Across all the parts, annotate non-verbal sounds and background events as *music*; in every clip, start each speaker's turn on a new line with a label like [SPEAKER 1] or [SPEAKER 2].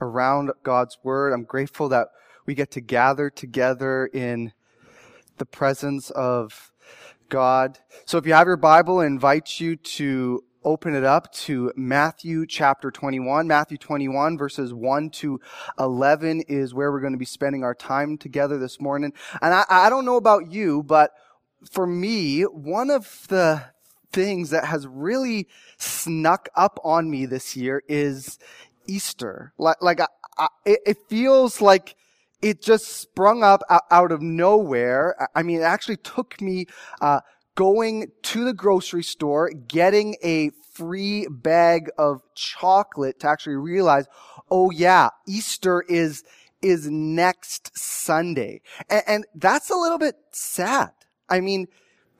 [SPEAKER 1] around God's Word. I'm grateful that we get to gather together in the presence of God. So if you have your Bible, I invite you to open it up to Matthew chapter 21. Matthew 21 verses 1 to 11 is where we're going to be spending our time together this morning. And I, I don't know about you, but for me, one of the things that has really snuck up on me this year is Easter. Like, like I, I, it feels like it just sprung up out of nowhere. I mean, it actually took me uh, going to the grocery store, getting a free bag of chocolate to actually realize, oh yeah, Easter is is next Sunday, and, and that's a little bit sad. I mean,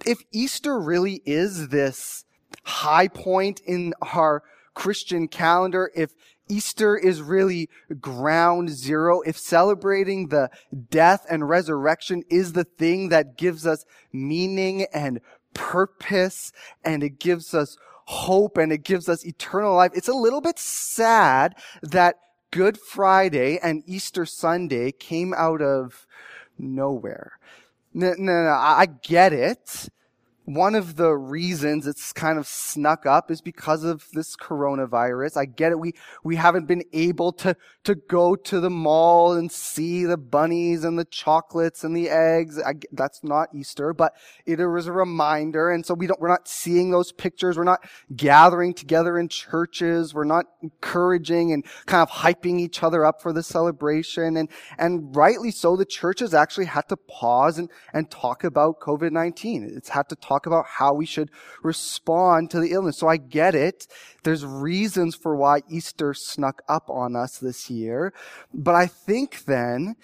[SPEAKER 1] if Easter really is this high point in our Christian calendar, if Easter is really ground zero. If celebrating the death and resurrection is the thing that gives us meaning and purpose and it gives us hope and it gives us eternal life, it's a little bit sad that Good Friday and Easter Sunday came out of nowhere. No, no, no, I get it one of the reasons it's kind of snuck up is because of this coronavirus. I get it. We, we haven't been able to, to go to the mall and see the bunnies and the chocolates and the eggs. I, that's not Easter, but it was a reminder. And so we don't, we're not seeing those pictures. We're not gathering together in churches. We're not encouraging and kind of hyping each other up for the celebration. And, and rightly so, the church has actually had to pause and, and talk about COVID-19. It's had to talk talk about how we should respond to the illness. So I get it. There's reasons for why Easter snuck up on us this year. But I think then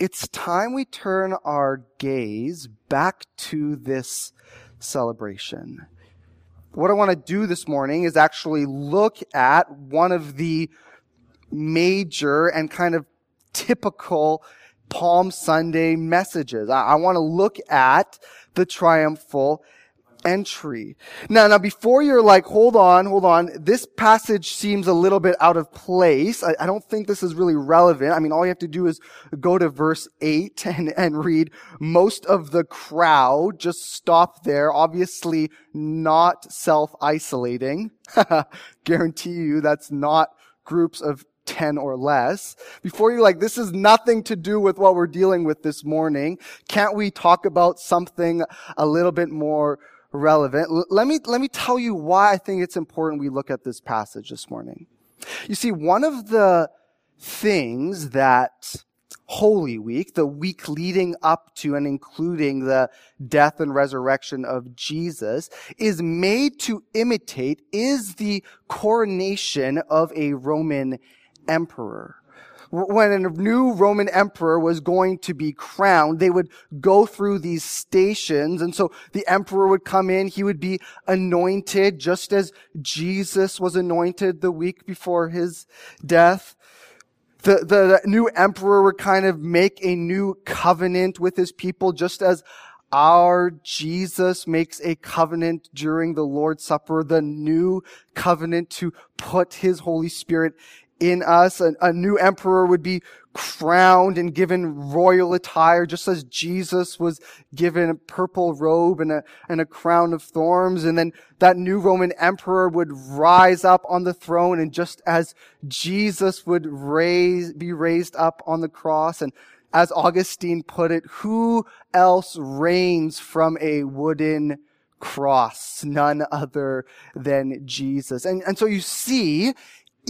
[SPEAKER 1] it's time we turn our gaze back to this celebration. What I want to do this morning is actually look at one of the major and kind of typical Palm Sunday messages. I, I want to look at the triumphal entry. Now, now before you're like, hold on, hold on, this passage seems a little bit out of place. I, I, don't think this is really relevant. I mean, all you have to do is go to verse 8 *laughs* and, and read most of the crowd. Just stop there. Obviously not self-isolating. *laughs* Guarantee you that's not groups of 10 or less. Before you're like, this is nothing to do with what we're dealing with this morning. Can't we talk about something a little bit more relevant? L- let me, let me tell you why I think it's important we look at this passage this morning. You see, one of the things that Holy Week, the week leading up to and including the death and resurrection of Jesus, is made to imitate is the coronation of a Roman emperor. When a new Roman emperor was going to be crowned, they would go through these stations. And so the emperor would come in. He would be anointed just as Jesus was anointed the week before his death. The, the, the new emperor would kind of make a new covenant with his people just as our Jesus makes a covenant during the Lord's Supper, the new covenant to put his Holy Spirit in us. A, a, new emperor would be crowned and given royal attire, just as Jesus was given a purple robe and a, and a crown of thorns. And then that new Roman emperor would rise up on the throne. And just as Jesus would raise, be raised up on the cross and as Augustine put it, who else reigns from a wooden cross? None other than Jesus. And, and so you see,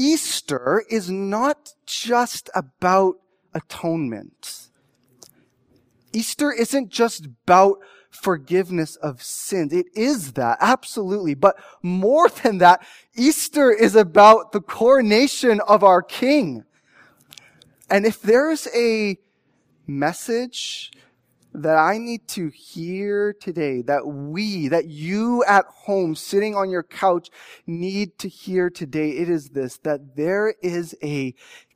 [SPEAKER 1] Easter is not just about atonement. Easter isn't just about forgiveness of sins. It is that, absolutely. But more than that, Easter is about the coronation of our King. And if there's a message that I need to hear today, that we, that you at home sitting on your couch need to hear today, it is this, that there is a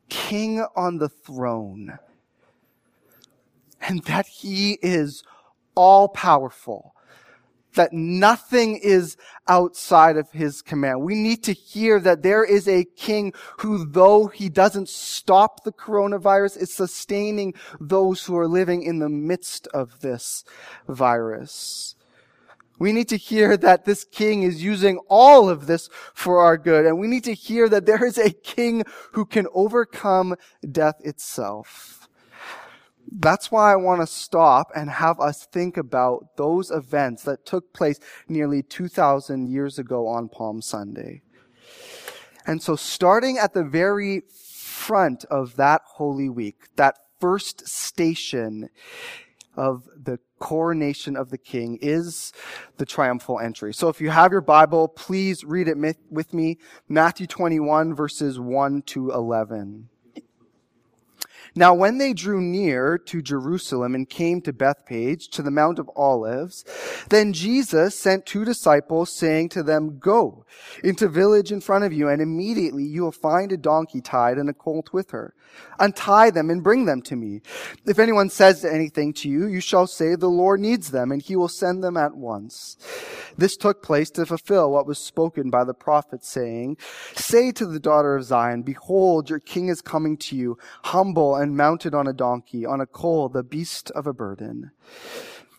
[SPEAKER 1] king on the throne and that he is all powerful, that nothing is outside of his command. We need to hear that there is a king who, though he doesn't stop the coronavirus, is sustaining those who are living in the midst of this virus. We need to hear that this king is using all of this for our good. And we need to hear that there is a king who can overcome death itself. That's why I want to stop and have us think about those events that took place nearly 2,000 years ago on Palm Sunday. And so starting at the very front of that Holy Week, that first station of the coronation of the king is the triumphal entry. So if you have your Bible, please read it with me. Matthew 21 verses 1 to 11. Now, when they drew near to Jerusalem and came to Bethphage, to the Mount of Olives, then Jesus sent two disciples, saying to them, Go into village in front of you, and immediately you will find a donkey tied and a colt with her. Untie them and bring them to me. If anyone says anything to you, you shall say, The Lord needs them, and he will send them at once. This took place to fulfill what was spoken by the prophet, saying, Say to the daughter of Zion, Behold, your king is coming to you, humble and mounted on a donkey, on a colt, the beast of a burden.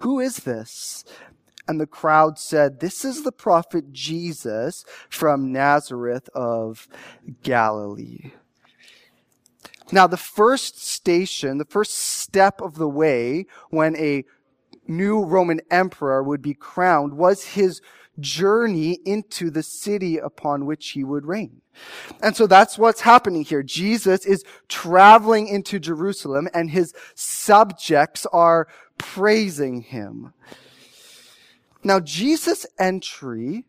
[SPEAKER 1] Who is this? And the crowd said, This is the prophet Jesus from Nazareth of Galilee. Now, the first station, the first step of the way when a new Roman emperor would be crowned was his journey into the city upon which he would reign. And so that's what's happening here. Jesus is traveling into Jerusalem and his subjects are praising him. Now, Jesus' entry,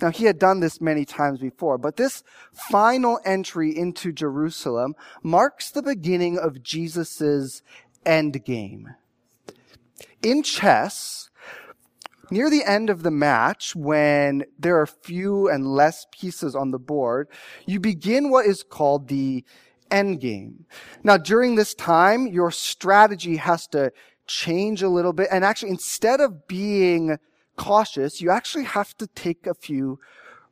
[SPEAKER 1] now he had done this many times before, but this final entry into Jerusalem marks the beginning of Jesus' end game. In chess, near the end of the match, when there are few and less pieces on the board, you begin what is called the end game. Now, during this time, your strategy has to change a little bit. And actually, instead of being cautious, you actually have to take a few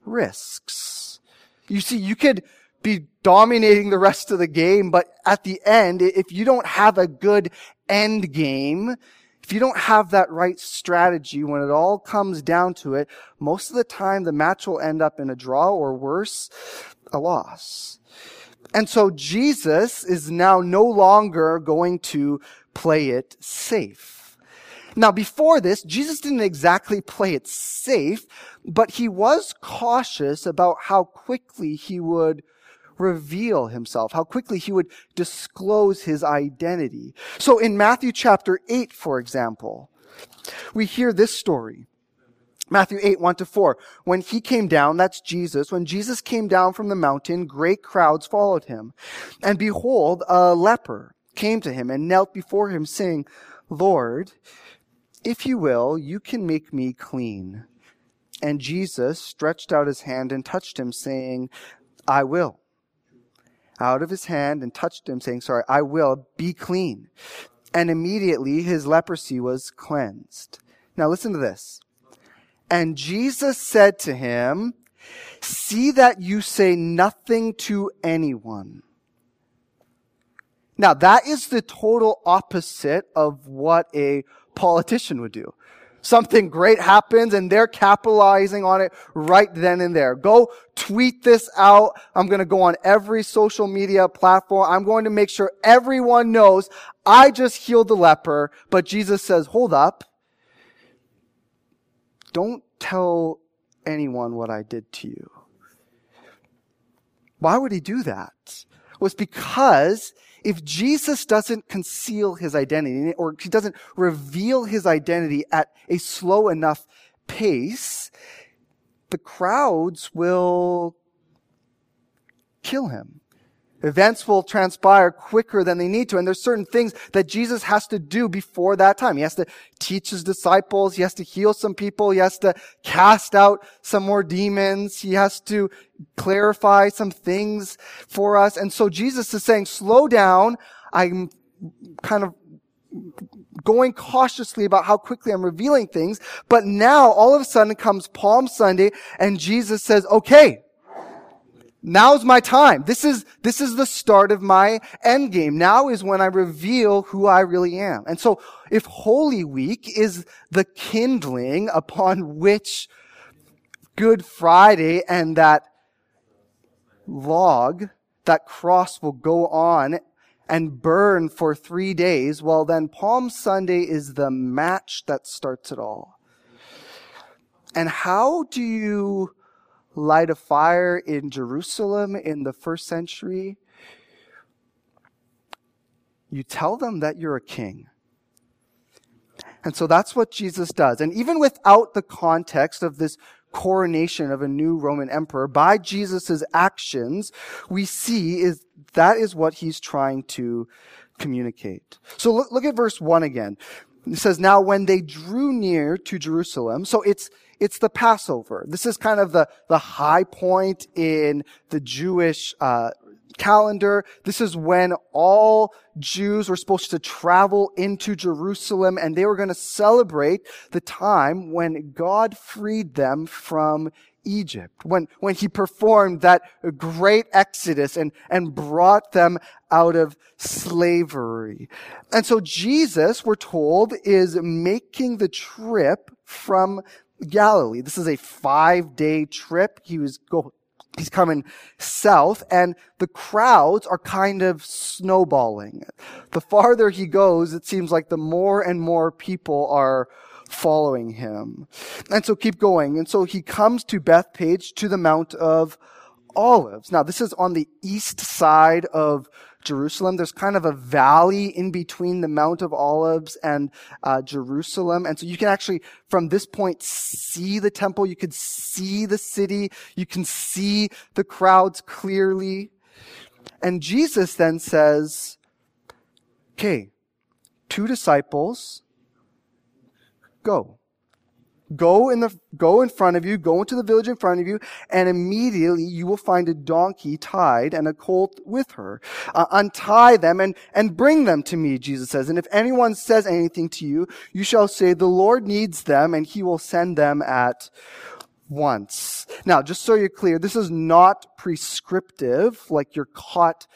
[SPEAKER 1] risks. You see, you could be dominating the rest of the game, but at the end, if you don't have a good end game, if you don't have that right strategy, when it all comes down to it, most of the time the match will end up in a draw or worse, a loss. And so Jesus is now no longer going to play it safe. Now, before this, Jesus didn't exactly play it safe, but he was cautious about how quickly he would reveal himself, how quickly he would disclose his identity. So in Matthew chapter 8, for example, we hear this story. Matthew 8, 1 to 4. When he came down, that's Jesus, when Jesus came down from the mountain, great crowds followed him. And behold, a leper came to him and knelt before him, saying, Lord, if you will, you can make me clean. And Jesus stretched out his hand and touched him, saying, I will out of his hand and touched him, saying, Sorry, I will be clean. And immediately his leprosy was cleansed. Now listen to this. And Jesus said to him, See that you say nothing to anyone. Now that is the total opposite of what a politician would do. Something great happens and they're capitalizing on it right then and there. Go tweet this out. I'm going to go on every social media platform. I'm going to make sure everyone knows I just healed the leper. But Jesus says, hold up. Don't tell anyone what I did to you. Why would he do that? Was because if Jesus doesn't conceal his identity or he doesn't reveal his identity at a slow enough pace, the crowds will kill him. Events will transpire quicker than they need to. And there's certain things that Jesus has to do before that time. He has to teach his disciples. He has to heal some people. He has to cast out some more demons. He has to clarify some things for us. And so Jesus is saying, slow down. I'm kind of going cautiously about how quickly I'm revealing things. But now all of a sudden comes Palm Sunday and Jesus says, okay, Now's my time. This is, this is the start of my end game. Now is when I reveal who I really am. And so if Holy Week is the kindling upon which Good Friday and that log, that cross will go on and burn for three days, well then Palm Sunday is the match that starts it all. And how do you light a fire in Jerusalem in the first century, you tell them that you're a king. And so that's what Jesus does. And even without the context of this coronation of a new Roman emperor, by Jesus' actions, we see is that is what he's trying to communicate. So look, look at verse one again. It says, now when they drew near to Jerusalem, so it's, it's the Passover. This is kind of the, the high point in the Jewish, uh, calendar. This is when all Jews were supposed to travel into Jerusalem and they were going to celebrate the time when God freed them from Egypt, when, when he performed that great exodus and, and brought them out of slavery. And so Jesus, we're told, is making the trip from Galilee. This is a five day trip. He was go, he's coming south and the crowds are kind of snowballing. The farther he goes, it seems like the more and more people are following him. And so keep going. And so he comes to Bethphage to the Mount of Olives. Now this is on the east side of Jerusalem. There's kind of a valley in between the Mount of Olives and uh, Jerusalem. And so you can actually, from this point, see the temple. You can see the city. You can see the crowds clearly. And Jesus then says, okay, two disciples, go. Go in the, go in front of you, go into the village in front of you, and immediately you will find a donkey tied and a colt with her. Uh, untie them and, and bring them to me, Jesus says. And if anyone says anything to you, you shall say, the Lord needs them and he will send them at once. Now, just so you're clear, this is not prescriptive, like you're caught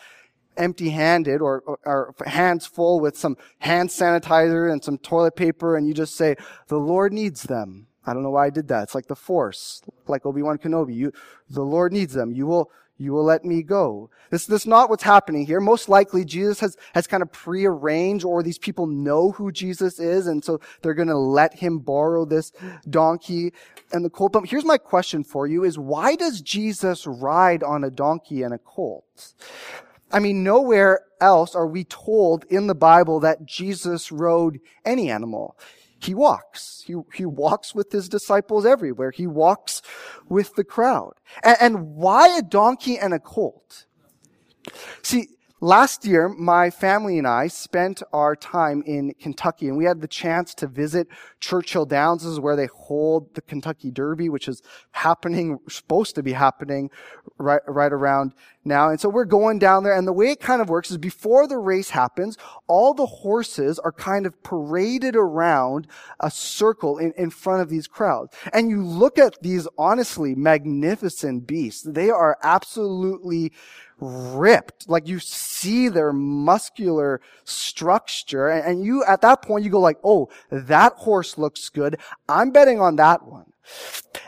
[SPEAKER 1] empty handed or, or, or, hands full with some hand sanitizer and some toilet paper and you just say, the Lord needs them. I don't know why I did that. It's like the force, like Obi-Wan Kenobi. You, the Lord needs them. You will, you will let me go. This, this is not what's happening here. Most likely Jesus has, has kind of prearranged or these people know who Jesus is and so they're going to let him borrow this donkey and the colt. But here's my question for you is why does Jesus ride on a donkey and a colt? I mean, nowhere else are we told in the Bible that Jesus rode any animal. He walks. He, he walks with his disciples everywhere. He walks with the crowd. And, and why a donkey and a colt? See, Last year, my family and I spent our time in Kentucky and we had the chance to visit Churchill Downs. This is where they hold the Kentucky Derby, which is happening, supposed to be happening right, right around now. And so we're going down there and the way it kind of works is before the race happens, all the horses are kind of paraded around a circle in, in front of these crowds. And you look at these honestly magnificent beasts. They are absolutely ripped. Like you see their muscular structure and you, at that point, you go like, oh, that horse looks good. I'm betting on that one.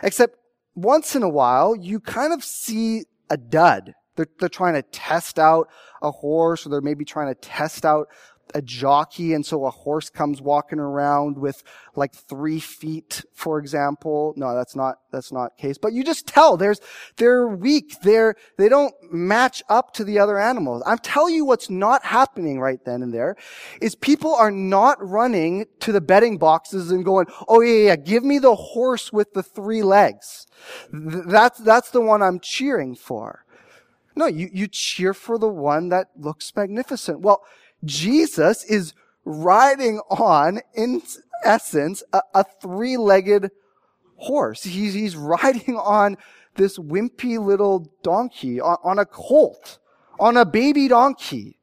[SPEAKER 1] Except once in a while, you kind of see a dud. They're, they're trying to test out a horse or they're maybe trying to test out a jockey, and so a horse comes walking around with like three feet, for example. No, that's not, that's not case. But you just tell there's, they're weak. They're, they don't match up to the other animals. I'm telling you what's not happening right then and there is people are not running to the betting boxes and going, oh yeah, yeah, give me the horse with the three legs. That's, that's the one I'm cheering for. No, you, you cheer for the one that looks magnificent. Well, Jesus is riding on, in essence, a, a three-legged horse. He's, he's riding on this wimpy little donkey, on, on a colt, on a baby donkey.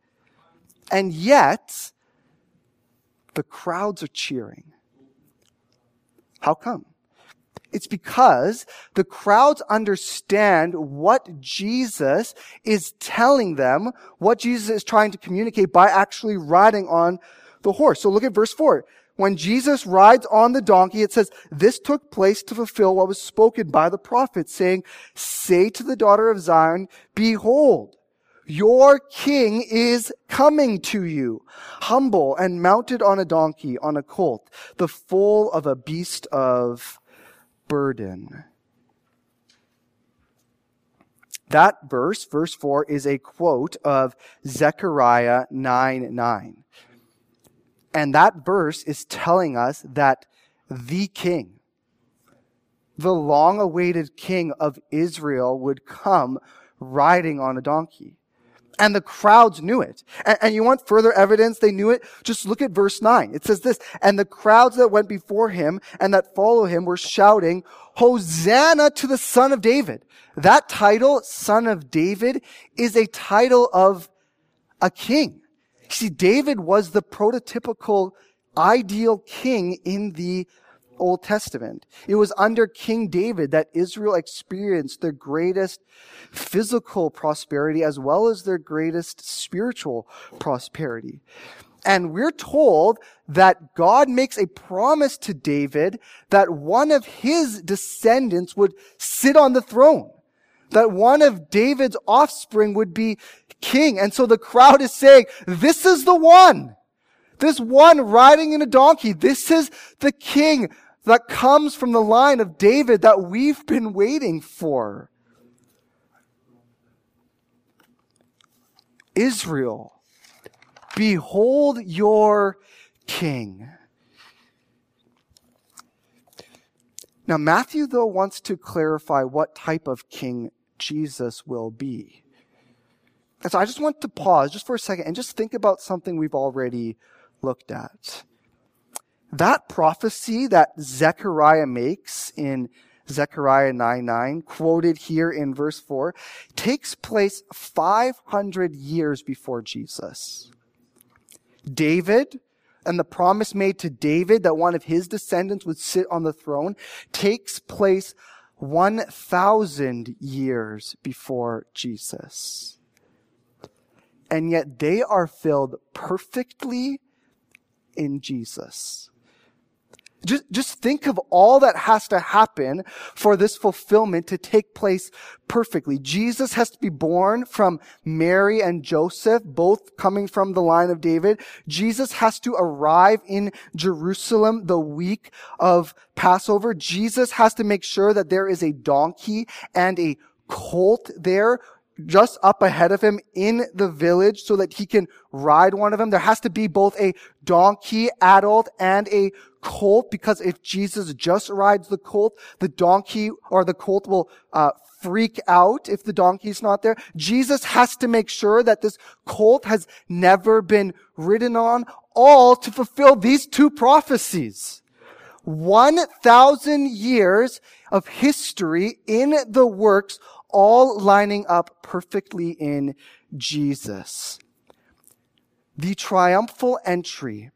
[SPEAKER 1] And yet, the crowds are cheering. How come? It's because the crowds understand what Jesus is telling them, what Jesus is trying to communicate by actually riding on the horse. So look at verse 4. When Jesus rides on the donkey, it says, this took place to fulfill what was spoken by the prophet, saying, say to the daughter of Zion, behold, your king is coming to you, humble and mounted on a donkey, on a colt, the foal of a beast of burden. That verse, verse 4, is a quote of Zechariah 9 9. And that verse is telling us that the king, the long awaited king of Israel, would come riding on a donkey. And the crowds knew it. And, and, you want further evidence they knew it? Just look at verse 9. It says this, and the crowds that went before him and that follow him were shouting, Hosanna to the son of David. That title, son of David, is a title of a king. See, David was the prototypical ideal king in the Old Testament. It was under King David that Israel experienced their greatest physical prosperity as well as their greatest spiritual prosperity. And we're told that God makes a promise to David that one of his descendants would sit on the throne. That one of David's offspring would be king. And so the crowd is saying, this is the one. This one riding in a donkey. This is the king that comes from the line of David that we've been waiting for. Israel, behold your king. Now, Matthew, though, wants to clarify what type of king Jesus will be. And so I just want to pause just for a second and just think about something we've already looked at. That prophecy that Zechariah makes in Zechariah 9 9, quoted here in verse 4, takes place 500 years before Jesus. David, and the promise made to David that one of his descendants would sit on the throne, takes place 1,000 years before Jesus. And yet they are filled perfectly in Jesus. Just, just think of all that has to happen for this fulfillment to take place perfectly. Jesus has to be born from Mary and Joseph, both coming from the line of David. Jesus has to arrive in Jerusalem the week of Passover. Jesus has to make sure that there is a donkey and a colt there just up ahead of him in the village so that he can ride one of them. There has to be both a donkey adult and a colt because if Jesus just rides the colt, the donkey or the colt will uh, freak out if the donkey's not there. Jesus has to make sure that this colt has never been ridden on, all to fulfill these two prophecies. 1,000 years of history in the works all lining up perfectly in Jesus. The triumphal entry,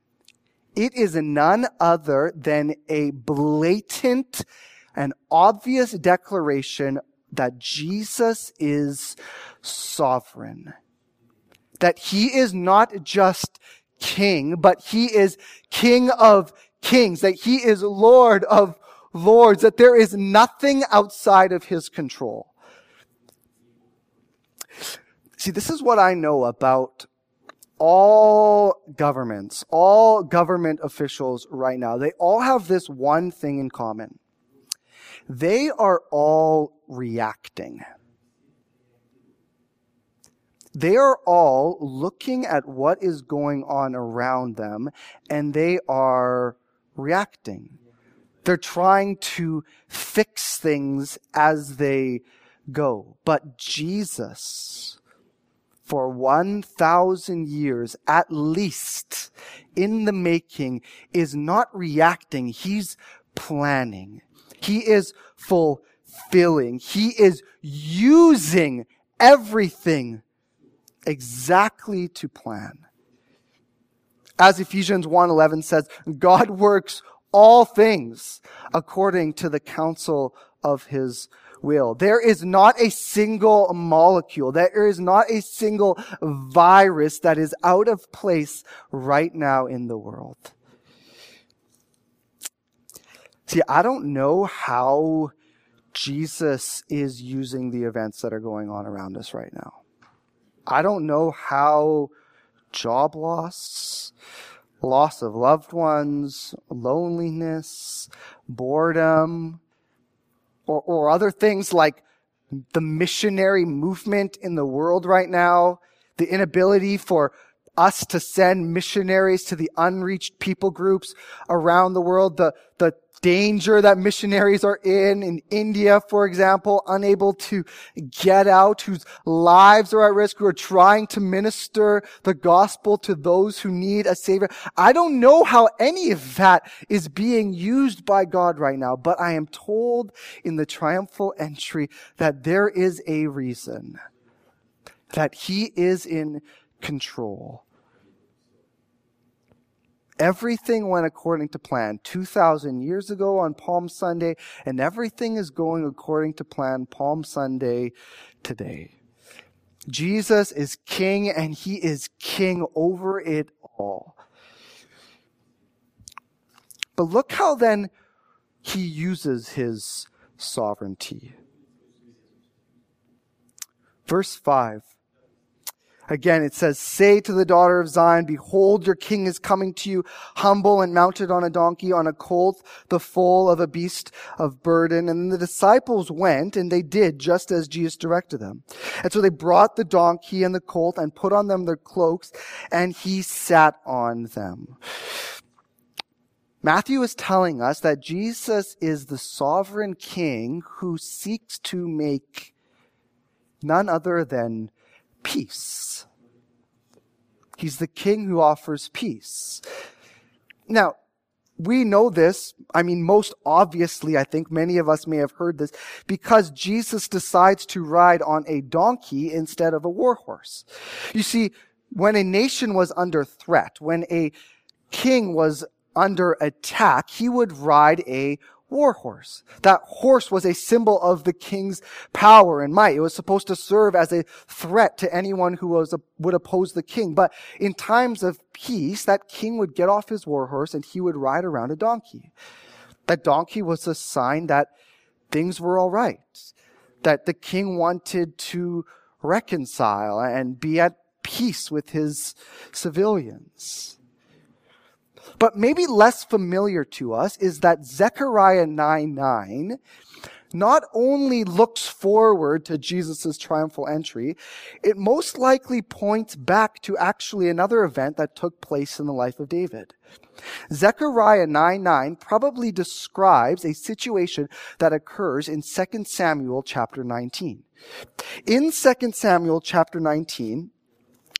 [SPEAKER 1] it is none other than a blatant and obvious declaration that Jesus is sovereign. That he is not just king, but he is king of kings, that he is Lord of lords, that there is nothing outside of his control. See, this is what I know about all governments, all government officials right now, they all have this one thing in common. They are all reacting. They are all looking at what is going on around them and they are reacting. They're trying to fix things as they go. But Jesus, for 1,000 years at least in the making, is not reacting. He's planning. He is fulfilling. He is using everything exactly to plan. As Ephesians 1:11 says, God works all things according to the counsel of his will. There is not a single molecule, there is not a single virus that is out of place right now in the world. See, I don't know how Jesus is using the events that are going on around us right now. I don't know how job loss, loss of loved ones, loneliness, boredom, or, or other things like the missionary movement in the world right now, the inability for us to send missionaries to the unreached people groups around the world, the, the danger that missionaries are in, in India, for example, unable to get out, whose lives are at risk, who are trying to minister the gospel to those who need a savior. I don't know how any of that is being used by God right now, but I am told in the triumphal entry that there is a reason that he is in control. Everything went according to plan 2,000 years ago on Palm Sunday, and everything is going according to plan Palm Sunday today. Jesus is king and he is king over it all. But look how then he uses his sovereignty. Verse 5 Again, it says, say to the daughter of Zion, behold, your king is coming to you, humble and mounted on a donkey, on a colt, the foal of a beast of burden. And the disciples went and they did just as Jesus directed them. And so they brought the donkey and the colt and put on them their cloaks and he sat on them. Matthew is telling us that Jesus is the sovereign king who seeks to make none other than peace. He's the king who offers peace. Now, we know this. I mean, most obviously, I think many of us may have heard this because Jesus decides to ride on a donkey instead of a war horse. You see, when a nation was under threat, when a king was under attack, he would ride a war horse. That horse was a symbol of the king's power and might. It was supposed to serve as a threat to anyone who was would oppose the king. But in times of peace, that king would get off his war horse and he would ride around a donkey. That donkey was a sign that things were all right. That the king wanted to reconcile and be at peace with his civilians. But maybe less familiar to us is that Zechariah 9 9 not only looks forward to Jesus' triumphal entry, it most likely points back to actually another event that took place in the life of David. Zechariah 9 9 probably describes a situation that occurs in 2 Samuel chapter 19. In 2 Samuel chapter 19,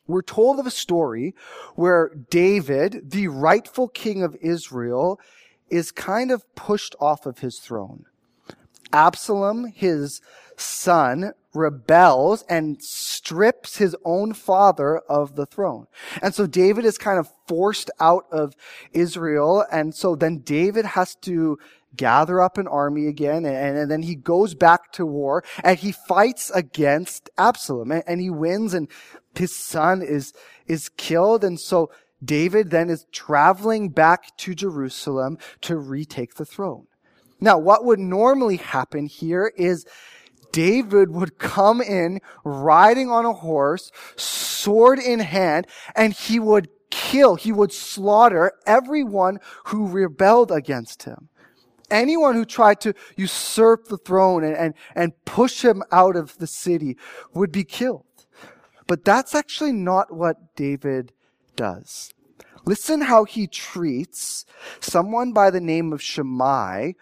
[SPEAKER 1] we're told of a story where David, the rightful king of Israel, is kind of pushed off of his throne. Absalom, his son, rebels and strips his own father of the throne. And so David is kind of forced out of Israel. And so then David has to gather up an army again, and, and, then he goes back to war, and he fights against Absalom, and, and he wins, and his son is, is killed, and so David then is traveling back to Jerusalem to retake the throne. Now, what would normally happen here is David would come in riding on a horse, sword in hand, and he would kill, he would slaughter everyone who rebelled against him. Anyone who tried to usurp the throne and, and, and push him out of the city would be killed. But that's actually not what David does. Listen how he treats someone by the name of Shimei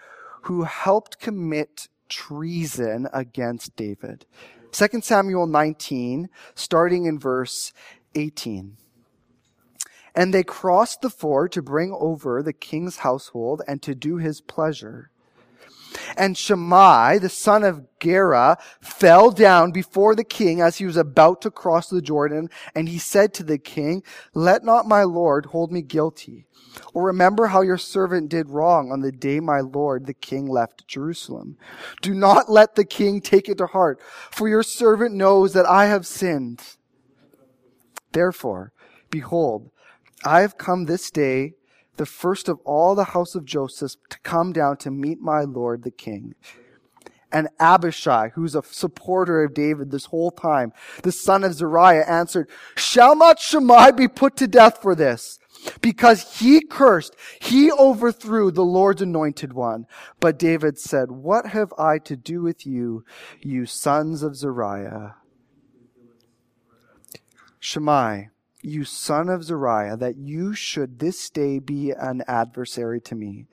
[SPEAKER 1] who helped commit treason against David. 2 Samuel 19, starting in verse 18. And they crossed the ford to bring over the king's household and to do his pleasure. And Shimei, the son of Gera, fell down before the king as he was about to cross the Jordan. And he said to the king, let not my lord hold me guilty. Or remember how your servant did wrong on the day my lord the king left Jerusalem. Do not let the king take it to heart, for your servant knows that I have sinned. Therefore, behold, I have come this day the first of all the house of Joseph to come down to meet my Lord the king. And Abishai, who's a supporter of David this whole time, the son of Zeruiah, answered, Shall not Shimei be put to death for this? Because he cursed, he overthrew the Lord's anointed one. But David said, What have I to do with you, you sons of Zeruiah? Shimei, you son of Zeruiah, that you should this day be an adversary to me.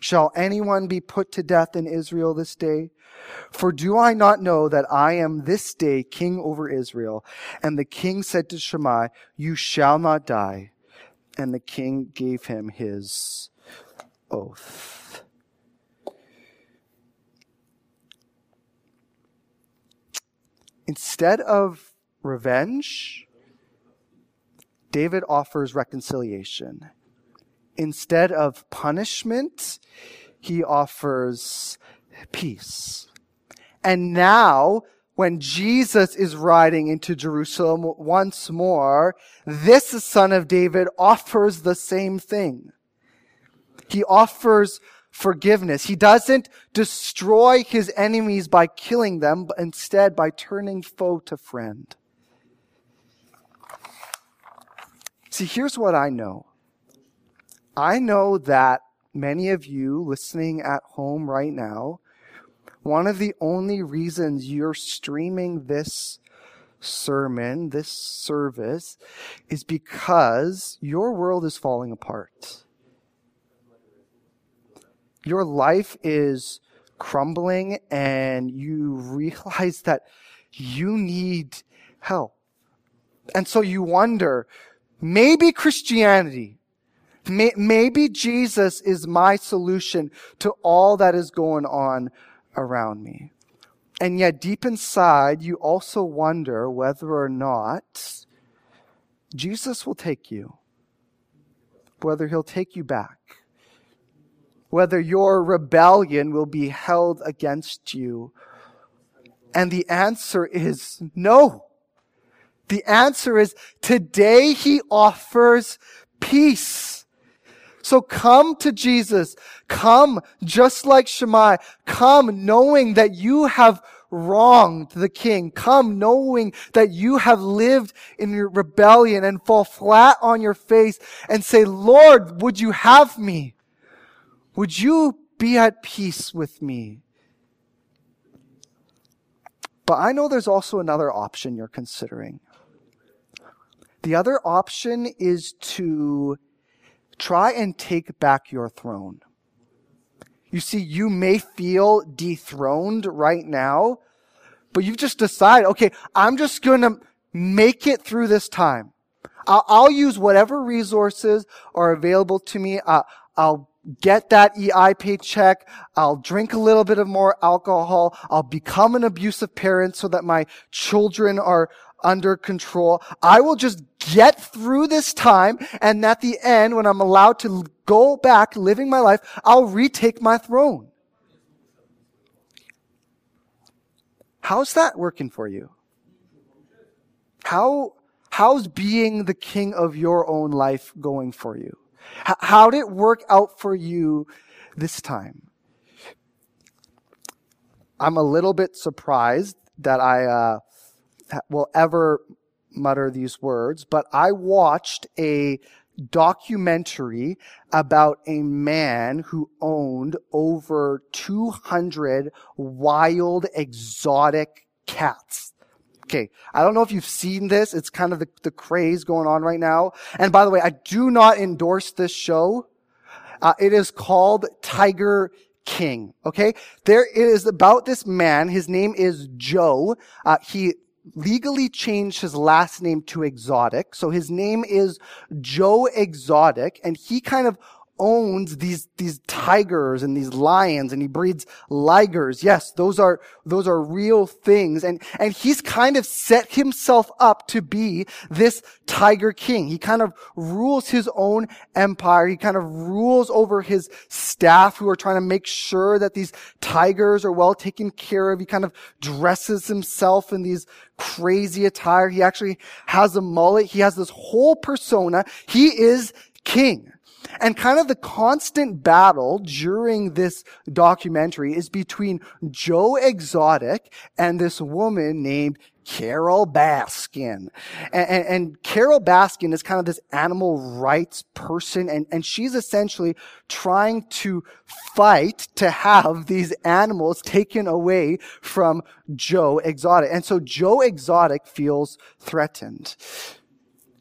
[SPEAKER 1] Shall anyone be put to death in Israel this day? For do I not know that I am this day king over Israel? And the king said to Shimei, You shall not die. And the king gave him his oath. Instead of revenge, David offers reconciliation. Instead of punishment, he offers peace. And now, when Jesus is riding into Jerusalem once more, this son of David offers the same thing. He offers forgiveness. He doesn't destroy his enemies by killing them, but instead by turning foe to friend. See, here's what I know. I know that many of you listening at home right now, one of the only reasons you're streaming this sermon, this service, is because your world is falling apart. Your life is crumbling and you realize that you need help. And so you wonder, Maybe Christianity, may, maybe Jesus is my solution to all that is going on around me. And yet deep inside, you also wonder whether or not Jesus will take you, whether he'll take you back, whether your rebellion will be held against you. And the answer is no. The answer is today he offers peace. So come to Jesus. Come just like Shimei. Come knowing that you have wronged the king. Come knowing that you have lived in your rebellion and fall flat on your face and say, Lord, would you have me? Would you be at peace with me? But I know there's also another option you're considering. The other option is to try and take back your throne. You see, you may feel dethroned right now, but you've just decided, okay, I'm just going to make it through this time. I'll, I'll, use whatever resources are available to me. Uh, I'll get that EI paycheck. I'll drink a little bit of more alcohol. I'll become an abusive parent so that my children are, under control. I will just get through this time. And at the end, when I'm allowed to go back living my life, I'll retake my throne. How's that working for you? How, how's being the king of your own life going for you? H- how did it work out for you this time? I'm a little bit surprised that I uh, will ever mutter these words, but I watched a documentary about a man who owned over 200 wild exotic cats. Okay. I don't know if you've seen this. It's kind of the, the craze going on right now. And by the way, I do not endorse this show. Uh, it is called Tiger King. Okay. There is about this man. His name is Joe. Uh, he legally changed his last name to Exotic. So his name is Joe Exotic and he kind of owns these, these tigers and these lions and he breeds ligers. Yes, those are, those are real things. And, and he's kind of set himself up to be this tiger king. He kind of rules his own empire. He kind of rules over his staff who are trying to make sure that these tigers are well taken care of. He kind of dresses himself in these crazy attire. He actually has a mullet. He has this whole persona. He is king. And kind of the constant battle during this documentary is between Joe Exotic and this woman named Carole Baskin. And, and, and, Carole Baskin is kind of this animal rights person, and, and she's essentially trying to fight to have these animals taken away from Joe Exotic. And so Joe Exotic feels threatened.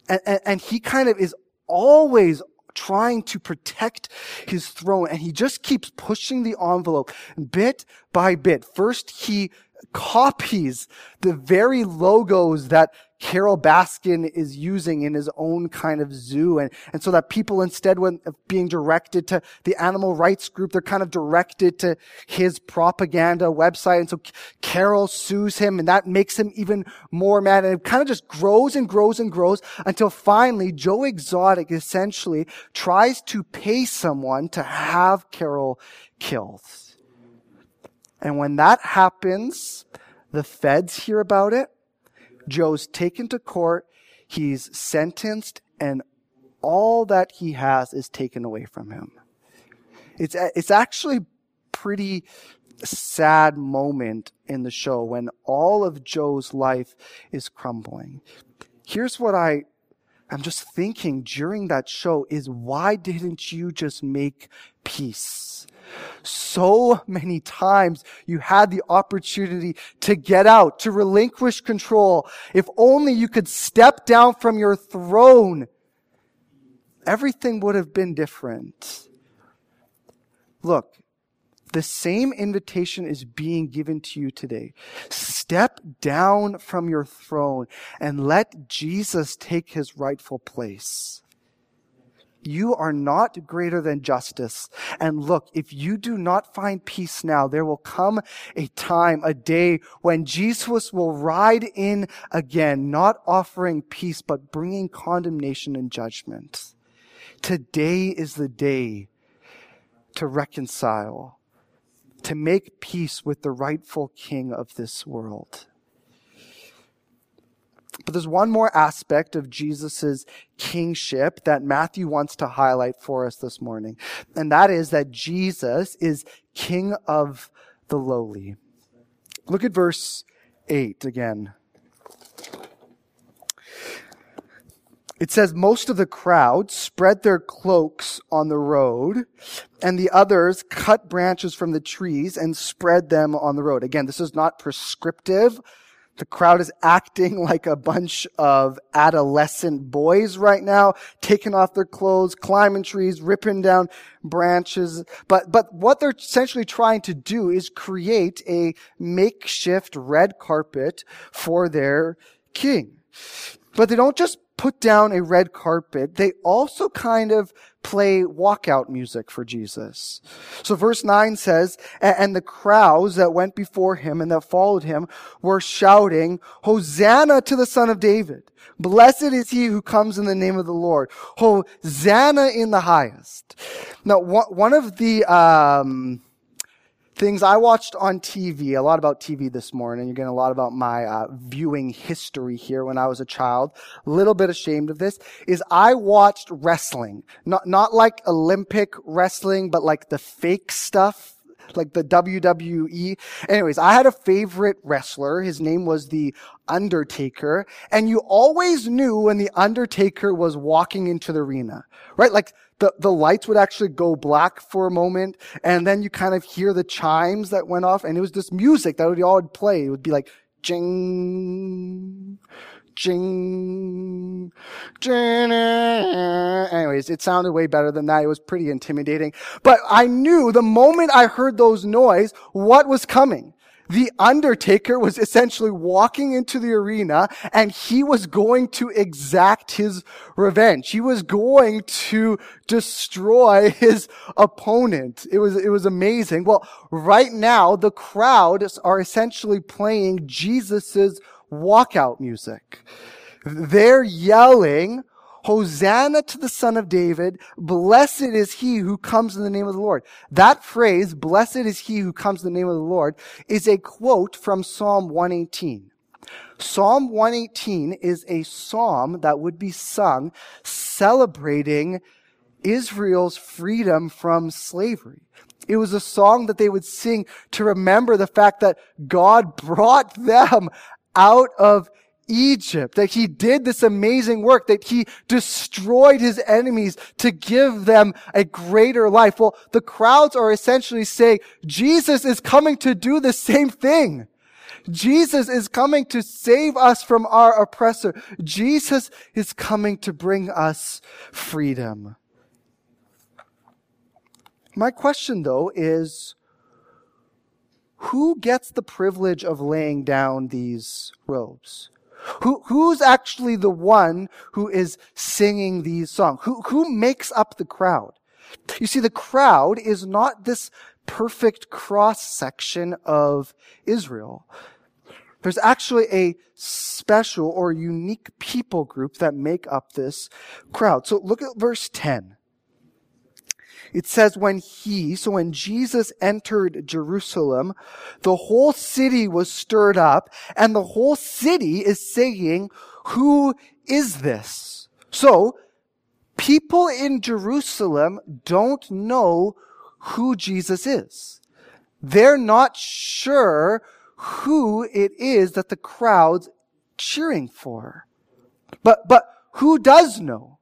[SPEAKER 1] And, and, and he kind of is always trying to protect his throne and he just keeps pushing the envelope bit by bit. First, he copies the very logos that Carole Baskin is using in his own kind of zoo. And, and so that people instead, when being directed to the animal rights group, they're kind of directed to his propaganda website. And so Carole sues him and that makes him even more mad. And it kind of just grows and grows and grows until finally Joe Exotic essentially tries to pay someone to have Carole killed. And when that happens, the feds hear about it. Joe's taken to court. He's sentenced and all that he has is taken away from him. It's, it's actually pretty sad moment in the show when all of Joe's life is crumbling. Here's what I, I'm just thinking during that show is why didn't you just make peace? So many times you had the opportunity to get out, to relinquish control. If only you could step down from your throne, everything would have been different. Look, the same invitation is being given to you today. Step down from your throne and let Jesus take his rightful place. You are not greater than justice. And look, if you do not find peace now, there will come a time, a day when Jesus will ride in again, not offering peace, but bringing condemnation and judgment. Today is the day to reconcile, to make peace with the rightful king of this world. But there's one more aspect of Jesus' kingship that Matthew wants to highlight for us this morning. And that is that Jesus is king of the lowly. Look at verse 8 again. It says, most of the crowd spread their cloaks on the road, and the others cut branches from the trees and spread them on the road. Again, this is not prescriptive the crowd is acting *laughs* like a bunch of adolescent boys right now, taking off their clothes, climbing trees, ripping down branches. But, but what they're essentially trying to do is create a makeshift red carpet for their king. But they don't just put down a red carpet, they also kind of play walkout music for Jesus. So verse 9 says, and the crowds that went before him and that followed him were shouting, Hosanna to the son of David. Blessed is he who comes in the name of the Lord. Hosanna in the highest. Now, one of the, um, things I watched on TV, a lot about TV this morning. You're getting a lot about my uh, viewing history here when I was a child. A little bit ashamed of this is I watched wrestling, not not like Olympic wrestling, but like the fake stuff like the WWE. Anyways, I had a favorite wrestler. His name was the Undertaker. And you always knew when the Undertaker was walking into the arena, right? Like the, the lights would actually go black for a moment. And then you kind of hear the chimes that went off. And it was this music that would all play. It would be like, jing, jing. Anyways, it sounded way better than that. It was pretty intimidating. But I knew the moment I heard those noise, what was coming. The Undertaker was essentially walking into the arena and he was going to exact his revenge. He was going to destroy his opponent. It was, it was amazing. Well, right now, the crowd are essentially playing Jesus's walkout music. They're yelling, Hosanna to the son of David. Blessed is he who comes in the name of the Lord. That phrase, blessed is he who comes in the name of the Lord, is a quote from Psalm 118. Psalm 118 is a psalm that would be sung celebrating Israel's freedom from slavery. It was a song that they would sing to remember the fact that God *laughs* brought them out of Egypt, that he did this amazing work, that he destroyed his enemies to give them a greater life. Well, the crowds are essentially saying, Jesus is coming to do the same thing. Jesus is coming to save us from our oppressor. Jesus is coming to bring us freedom. My question though is, who gets the privilege of laying down these robes? Who, who's actually the one who is singing these songs? Who, who makes up the crowd? You see, the crowd is not this perfect cross section of Israel. There's actually a special or unique people group that make up this crowd. So look at verse 10. It says when he, so when Jesus entered Jerusalem, the whole city was stirred up and the whole city is saying, who is this? So people in Jerusalem don't know who Jesus is. They're not sure who it is that the crowd's cheering for. But, but who does know?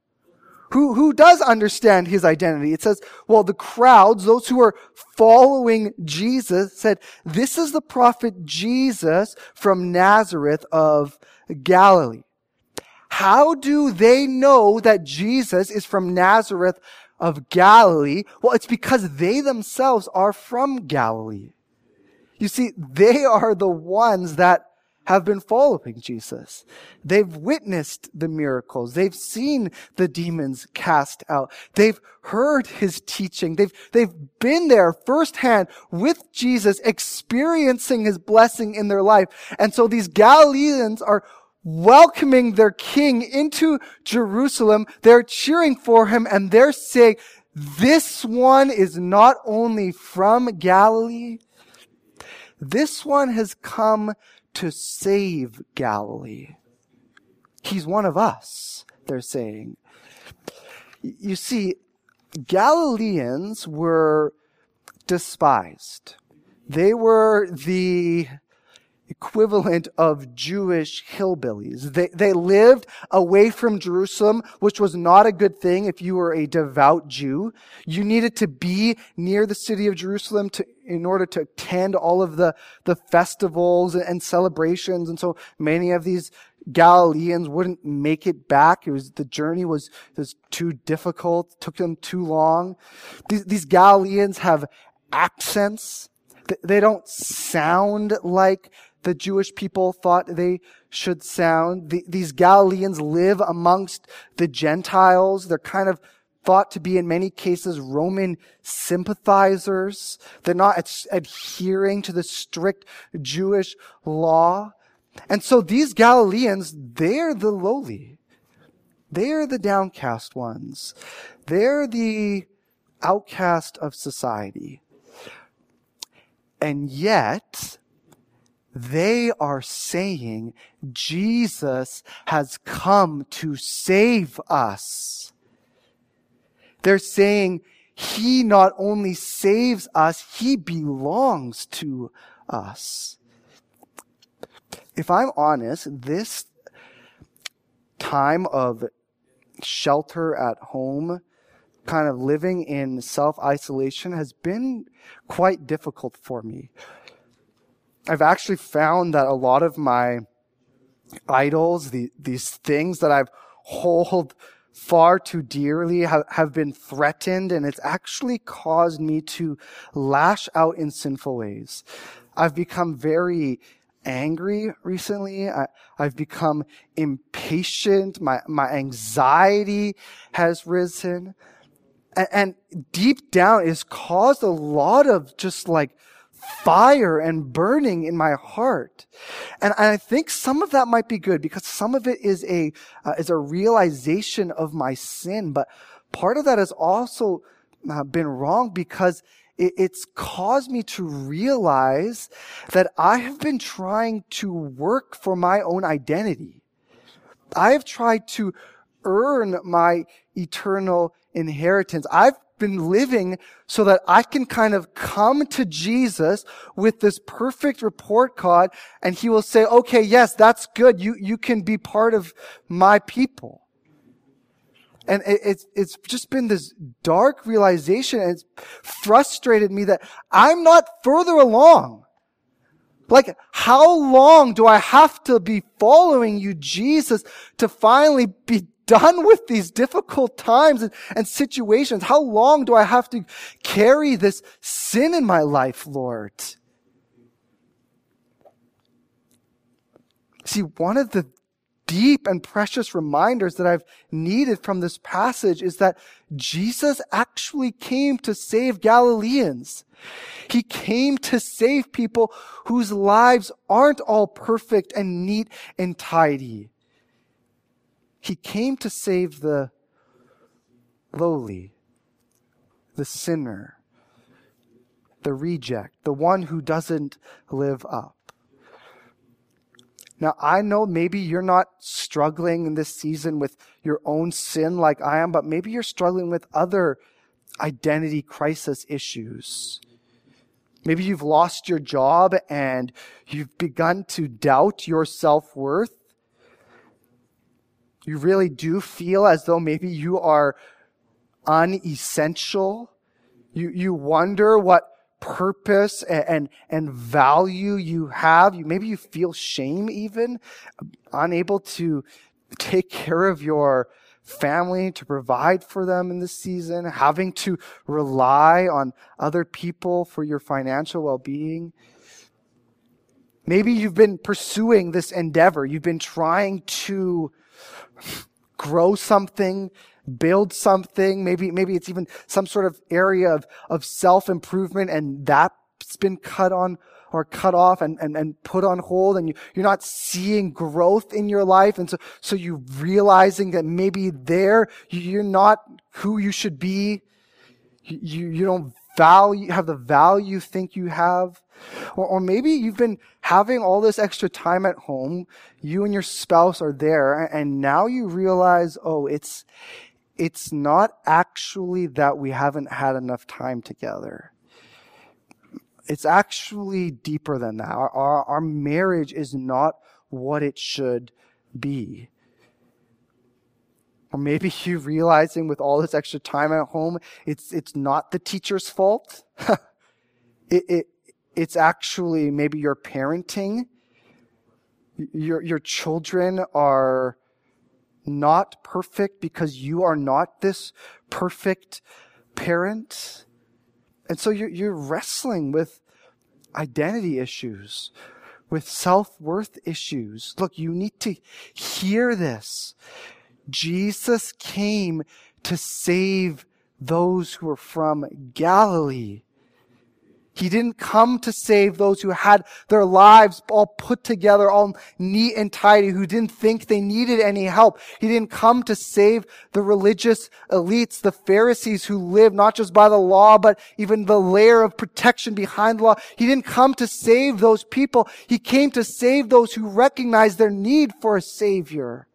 [SPEAKER 1] Who, who does understand his identity. It says, well, the crowds, those who are following Jesus said, this is the prophet Jesus from Nazareth of Galilee. How do they know that Jesus is from Nazareth of Galilee? Well, it's because they themselves are from Galilee. You see, they are the ones that have been following Jesus. They've witnessed the miracles. They've seen the demons cast out. They've heard his teaching. They've, they've been there firsthand with Jesus, experiencing his blessing in their life. And so these Galileans are welcoming their king into Jerusalem. They're cheering for him and they're saying, this one is not only from Galilee, this one has come to save Galilee. He's one of us, they're saying. You see, Galileans were despised. They were the equivalent of Jewish hillbillies. They, they lived away from Jerusalem, which was not a good thing if you were a devout Jew. You needed to be near the city of Jerusalem to, in order to attend all of the, the festivals and celebrations. And so many of these Galileans wouldn't make it back. It was, the journey was, was too difficult, took them too long. These, these Galileans have accents. They don't sound like the Jewish people thought they should sound. The, these Galileans live amongst the Gentiles. They're kind of thought to be in many cases Roman sympathizers. They're not ad- adhering to the strict Jewish law. And so these Galileans, they're the lowly. They're the downcast ones. They're the outcast of society. And yet, they are saying Jesus has come to save us. They're saying he not only saves us, he belongs to us. If I'm honest, this time of shelter at home, kind of living in self isolation, has been quite difficult for me. I've actually found that a lot of my idols, the, these things that I've hold far too dearly have, have been threatened and it's actually caused me to lash out in sinful ways. I've become very angry recently. I, have become impatient. My, my anxiety has risen. And, and deep down, it's caused a lot of just like fire and burning in my heart. And I think some of that might be good because some of it is a, uh, is a realization of my sin. But part of that has also uh, been wrong because it, it's caused me to realize that I have been trying to work for my own identity. I have tried to earn my eternal inheritance. I've been living so that I can kind of come to Jesus with this perfect report card and he will say, okay, yes, that's good. You, you can be part of my people. And it, it's, it's just been this dark realization and it's frustrated me that I'm not further along. Like, how long do I have to be following you, Jesus, to finally be done with these difficult times and, and, situations? How long do I have to carry this sin in my life, Lord? See, one of the deep and precious reminders that I've needed from this passage is that Jesus actually came to save Galileans. He came to save people whose lives aren't all perfect and neat and tidy. He came to save the lowly, the sinner, the reject, the one who doesn't live up. Now, I know maybe you're not struggling in this season with your own sin like I am, but maybe you're struggling with other identity crisis issues. Maybe you've lost your job and you've begun to doubt your self worth. You really do feel as though maybe you are unessential. You, you wonder what purpose and, and, and value you have. You, maybe you feel shame even, unable to take care of your family, to provide for them in this season, having to rely on other people for your financial well-being. Maybe you've been pursuing this endeavor. You've been trying to grow something build something. Maybe, maybe it's even some sort of area of, of self-improvement and that's been cut on or cut off and, and, and put on hold and you, you're not seeing growth in your life. And so, so you're realizing that maybe there you're not who you should be. You, you don't value, have the value you think you have. Or, or maybe you've been having all this extra time at home. You and your spouse are there and now you realize, oh, it's, it's not actually that we haven't had enough time together. It's actually deeper than that. Our, our, our marriage is not what it should be. Or maybe *laughs* you realizing with all this extra time at home, it's, it's not the teacher's fault. *laughs* it, it, it's actually maybe your parenting. Your, your children are not perfect because you are not this perfect parent. And so you're, you're wrestling with identity issues, with self worth issues. Look, you need to hear this. Jesus came to save those who are from Galilee. He didn't come to save those who had their lives all put together, all neat and tidy, who didn't think they needed any help. He didn't come to save the religious elites, the Pharisees who lived not just by the law, but even the layer of protection behind the law. He didn't come to save those people. He came to save those who recognize their need for a savior.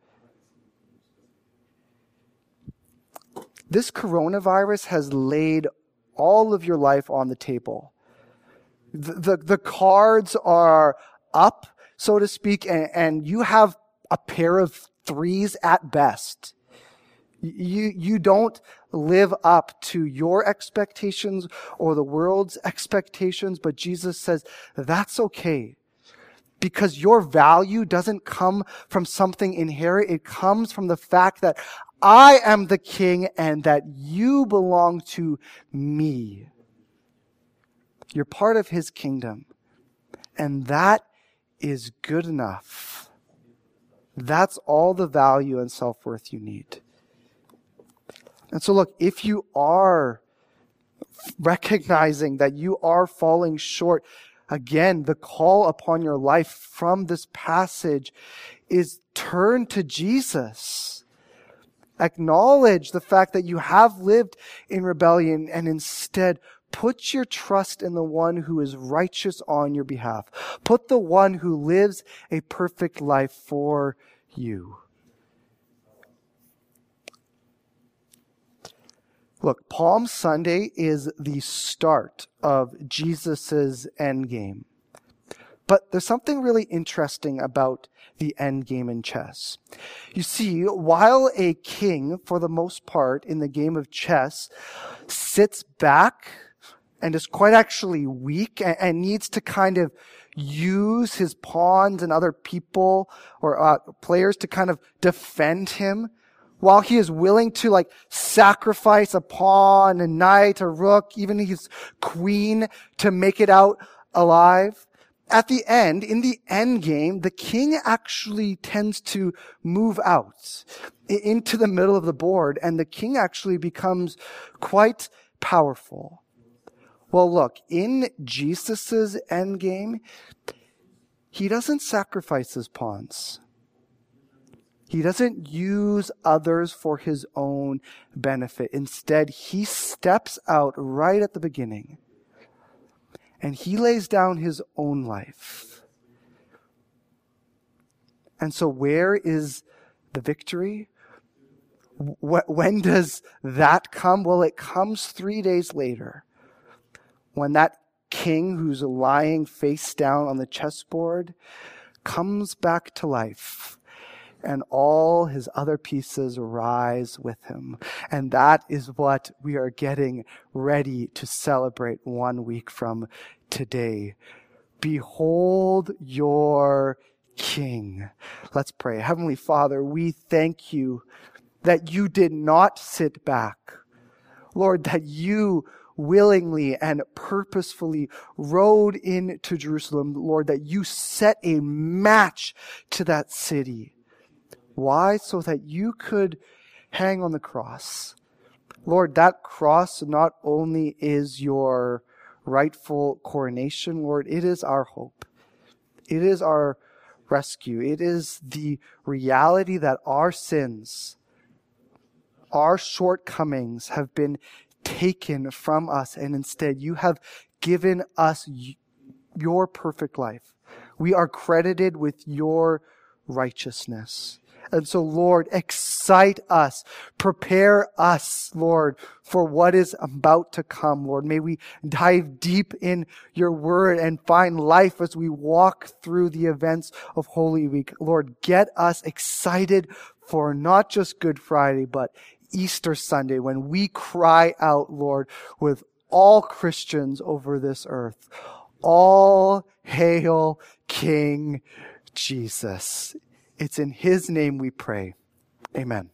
[SPEAKER 1] this coronavirus has laid all of your life on the table. The, the, cards are up, so to speak, and, and you have a pair of threes at best. You, you don't live up to your expectations or the world's expectations, but Jesus says that's okay. Because your value doesn't come from something inherent. It comes from the fact that I am the king and that you belong to me. You're part of his kingdom. And that is good enough. That's all the value and self worth you need. And so, look, if you are recognizing that you are falling short, again, the call upon your life from this passage is turn to Jesus. Acknowledge the fact that you have lived in rebellion and instead put your trust in the one who is righteous on your behalf. Put the one who lives a perfect life for you. Look, Palm Sunday is the start of Jesus' endgame. But there's something really interesting about the endgame in chess. You see, while a king, for the most part, in the game of chess, sits back and is quite actually weak and, and needs to kind of use his pawns and other people or uh, players to kind of defend him, while he is willing to like sacrifice a pawn, a knight, a rook, even his queen to make it out alive, at the end, in the end game, the king actually tends to move out into the middle of the board and the king actually becomes quite powerful. Well, look, in Jesus' end game, he doesn't sacrifice his pawns. He doesn't use others for his own benefit. Instead, he steps out right at the beginning and he lays down his own life. And so, where is the victory? When does that come? Well, it comes three days later when that king who's lying face down on the chessboard comes back to life and all his other pieces rise with him. And that is what we are getting ready to celebrate one week from today. Behold your King. Let's pray. Heavenly Father, we thank you that you did not sit back. Lord, that you willingly and purposefully rode into Jerusalem, Lord, that you set a match to that city. Why? So that you could hang on the cross. Lord, that cross not only is your rightful coronation, Lord, it is our hope. It is our rescue. It is the reality that our sins, our shortcomings have been taken from us, and instead you have given us your perfect life. We are credited with your righteousness. And so, Lord, excite us. Prepare us, Lord, for what is about to come, Lord. May we dive deep in your word and find life as we walk through the events of Holy Week. Lord, get us excited for not just Good Friday, but Easter Sunday when we cry out, Lord, with all Christians over this earth. All hail King Jesus. It's in his name we pray. Amen.